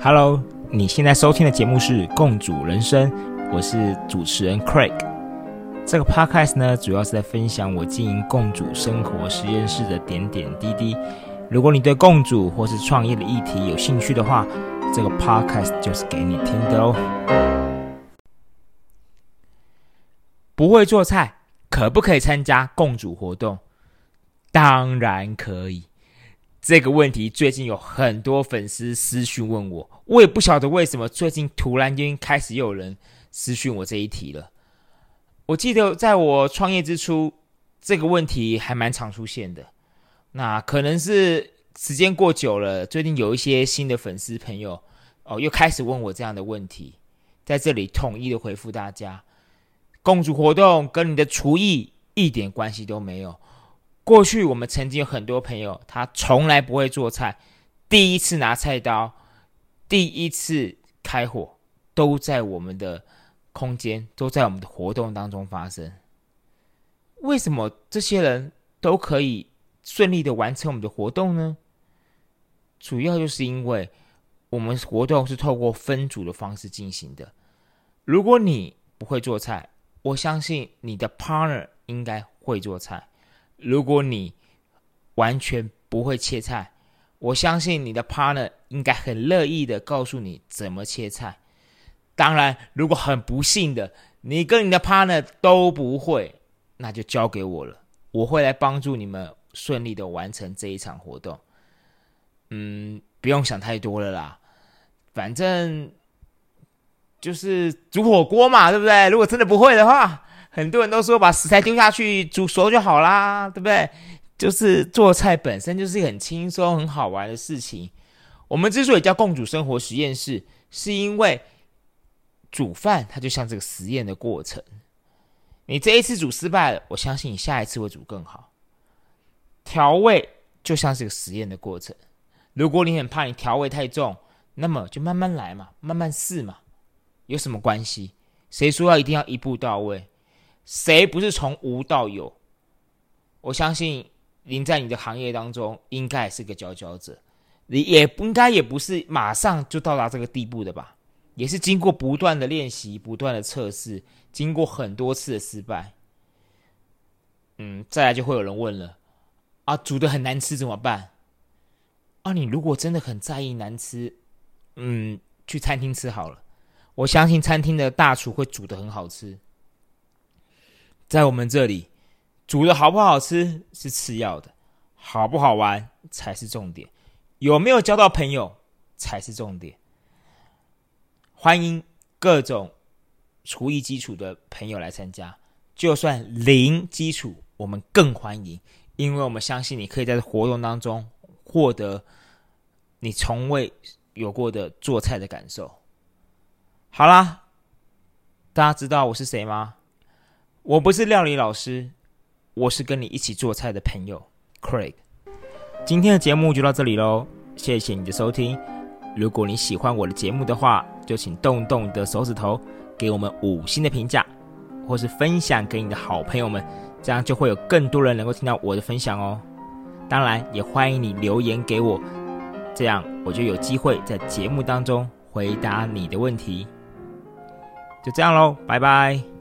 Hello，你现在收听的节目是《共主人生》，我是主持人 Craig。这个 Podcast 呢，主要是在分享我经营共主生活实验室的点点滴滴。如果你对共主或是创业的议题有兴趣的话，这个 Podcast 就是给你听的哦。不会做菜，可不可以参加共主活动？当然可以。这个问题最近有很多粉丝私讯问我，我也不晓得为什么最近突然间开始有人私讯我这一题了。我记得在我创业之初，这个问题还蛮常出现的。那可能是时间过久了，最近有一些新的粉丝朋友哦，又开始问我这样的问题，在这里统一的回复大家：公主活动跟你的厨艺一点关系都没有。过去我们曾经有很多朋友，他从来不会做菜，第一次拿菜刀，第一次开火，都在我们的空间，都在我们的活动当中发生。为什么这些人都可以顺利的完成我们的活动呢？主要就是因为我们活动是透过分组的方式进行的。如果你不会做菜，我相信你的 partner 应该会做菜。如果你完全不会切菜，我相信你的 partner 应该很乐意的告诉你怎么切菜。当然，如果很不幸的你跟你的 partner 都不会，那就交给我了，我会来帮助你们顺利的完成这一场活动。嗯，不用想太多了啦，反正就是煮火锅嘛，对不对？如果真的不会的话。很多人都说把食材丢下去煮熟就好啦，对不对？就是做菜本身就是很轻松、很好玩的事情。我们之所以叫共煮生活实验室，是因为煮饭它就像这个实验的过程。你这一次煮失败了，我相信你下一次会煮更好。调味就像是个实验的过程。如果你很怕你调味太重，那么就慢慢来嘛，慢慢试嘛，有什么关系？谁说要一定要一步到位？谁不是从无到有？我相信您在你的行业当中应该是个佼佼者，你也不应该也不是马上就到达这个地步的吧？也是经过不断的练习、不断的测试，经过很多次的失败。嗯，再来就会有人问了：啊，煮的很难吃怎么办？啊，你如果真的很在意难吃，嗯，去餐厅吃好了。我相信餐厅的大厨会煮的很好吃。在我们这里，煮的好不好吃是次要的，好不好玩才是重点，有没有交到朋友才是重点。欢迎各种厨艺基础的朋友来参加，就算零基础，我们更欢迎，因为我们相信你可以在活动当中获得你从未有过的做菜的感受。好啦，大家知道我是谁吗？我不是料理老师，我是跟你一起做菜的朋友 Craig。今天的节目就到这里喽，谢谢你的收听。如果你喜欢我的节目的话，就请动动你的手指头，给我们五星的评价，或是分享给你的好朋友们，这样就会有更多人能够听到我的分享哦。当然，也欢迎你留言给我，这样我就有机会在节目当中回答你的问题。就这样喽，拜拜。